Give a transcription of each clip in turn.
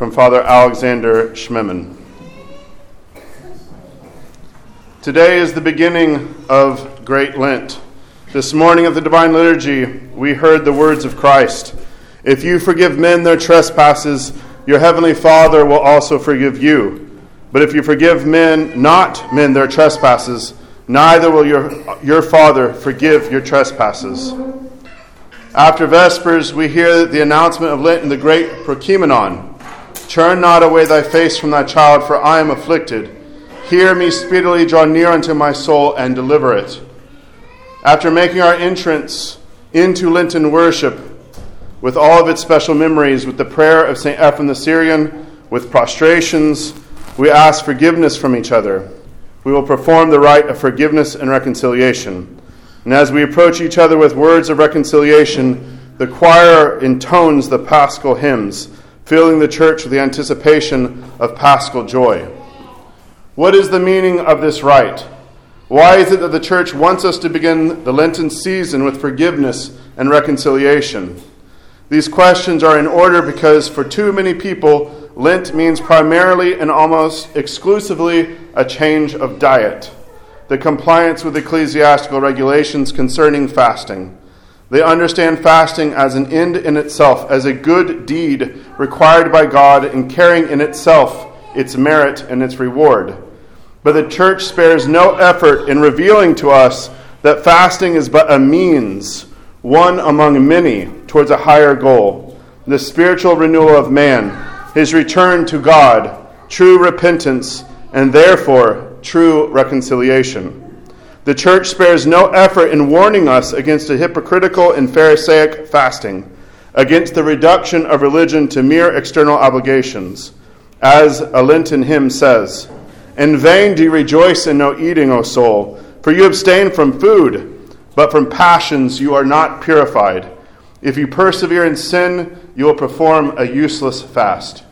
from Father Alexander Schmemann. Today is the beginning of Great Lent. This morning of the Divine Liturgy, we heard the words of Christ If you forgive men their trespasses, your heavenly Father will also forgive you. But if you forgive men, not men their trespasses, neither will your, your Father forgive your trespasses. After Vespers, we hear the announcement of Lent in the great Prokimenon Turn not away thy face from thy child, for I am afflicted. Hear me speedily, draw near unto my soul, and deliver it. After making our entrance into Lenten worship, with all of its special memories, with the prayer of St. Ephrem the Syrian, with prostrations, we ask forgiveness from each other. We will perform the rite of forgiveness and reconciliation. And as we approach each other with words of reconciliation, the choir intones the paschal hymns, filling the church with the anticipation of paschal joy. What is the meaning of this rite? Why is it that the church wants us to begin the Lenten season with forgiveness and reconciliation? These questions are in order because for too many people, Lent means primarily and almost exclusively a change of diet, the compliance with ecclesiastical regulations concerning fasting. They understand fasting as an end in itself, as a good deed required by God and carrying in itself its merit and its reward. But the church spares no effort in revealing to us that fasting is but a means, one among many, towards a higher goal the spiritual renewal of man, his return to God, true repentance, and therefore true reconciliation. The church spares no effort in warning us against a hypocritical and Pharisaic fasting, against the reduction of religion to mere external obligations. As a Lenten hymn says, in vain do you rejoice in no eating, O soul, for you abstain from food, but from passions you are not purified. If you persevere in sin, you will perform a useless fast.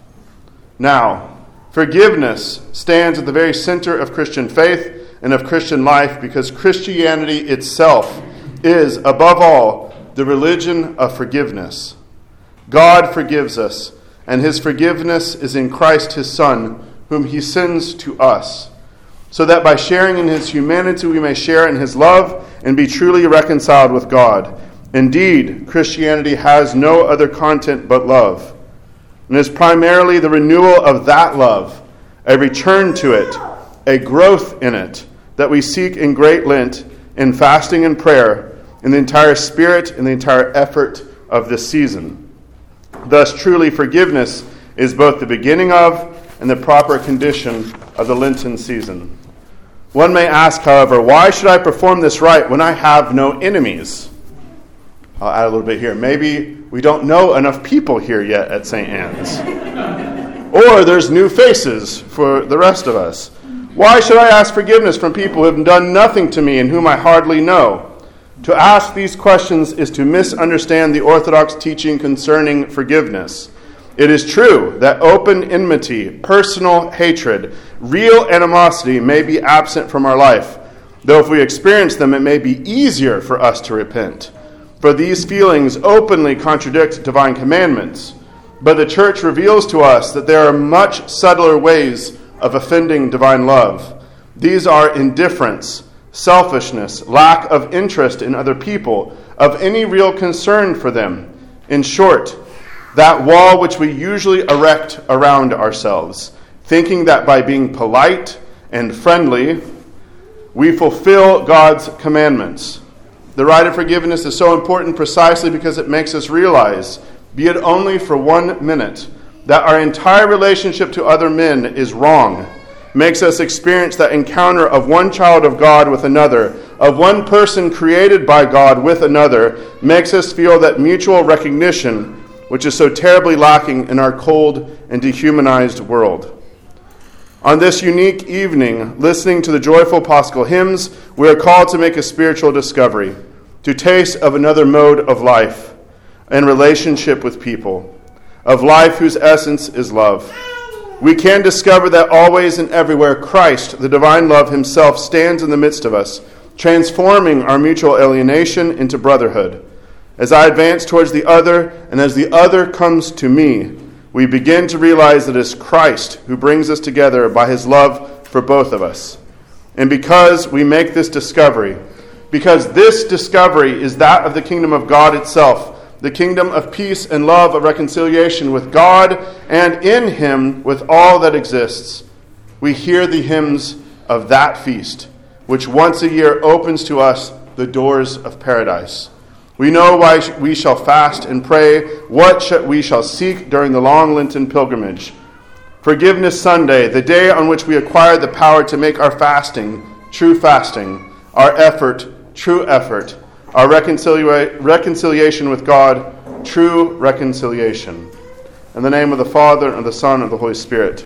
Now, forgiveness stands at the very center of Christian faith and of Christian life because Christianity itself is, above all, the religion of forgiveness. God forgives us, and his forgiveness is in Christ his Son whom he sends to us, so that by sharing in his humanity we may share in his love and be truly reconciled with God. Indeed, Christianity has no other content but love, and is primarily the renewal of that love, a return to it, a growth in it, that we seek in Great Lent, in fasting and prayer, in the entire spirit and the entire effort of this season. Thus, truly, forgiveness is both the beginning of and the proper condition of the Lenten season. One may ask, however, why should I perform this rite when I have no enemies? I'll add a little bit here. Maybe we don't know enough people here yet at St. Anne's. or there's new faces for the rest of us. Why should I ask forgiveness from people who have done nothing to me and whom I hardly know? To ask these questions is to misunderstand the Orthodox teaching concerning forgiveness. It is true that open enmity, personal hatred, real animosity may be absent from our life, though if we experience them, it may be easier for us to repent. For these feelings openly contradict divine commandments. But the church reveals to us that there are much subtler ways of offending divine love. These are indifference, selfishness, lack of interest in other people, of any real concern for them. In short, that wall which we usually erect around ourselves, thinking that by being polite and friendly, we fulfill God's commandments. The rite of forgiveness is so important precisely because it makes us realize, be it only for one minute, that our entire relationship to other men is wrong, makes us experience that encounter of one child of God with another, of one person created by God with another, makes us feel that mutual recognition which is so terribly lacking in our cold and dehumanized world. On this unique evening, listening to the joyful Paschal hymns, we are called to make a spiritual discovery, to taste of another mode of life and relationship with people, of life whose essence is love. We can discover that always and everywhere Christ, the divine love himself, stands in the midst of us, transforming our mutual alienation into brotherhood as I advance towards the other, and as the other comes to me, we begin to realize that it is Christ who brings us together by his love for both of us. And because we make this discovery, because this discovery is that of the kingdom of God itself, the kingdom of peace and love, of reconciliation with God and in Him with all that exists, we hear the hymns of that feast, which once a year opens to us the doors of paradise. We know why we shall fast and pray, what we shall seek during the long Lenten pilgrimage. Forgiveness Sunday, the day on which we acquire the power to make our fasting true fasting, our effort true effort, our reconcilia- reconciliation with God true reconciliation. In the name of the Father, and the Son, and the Holy Spirit.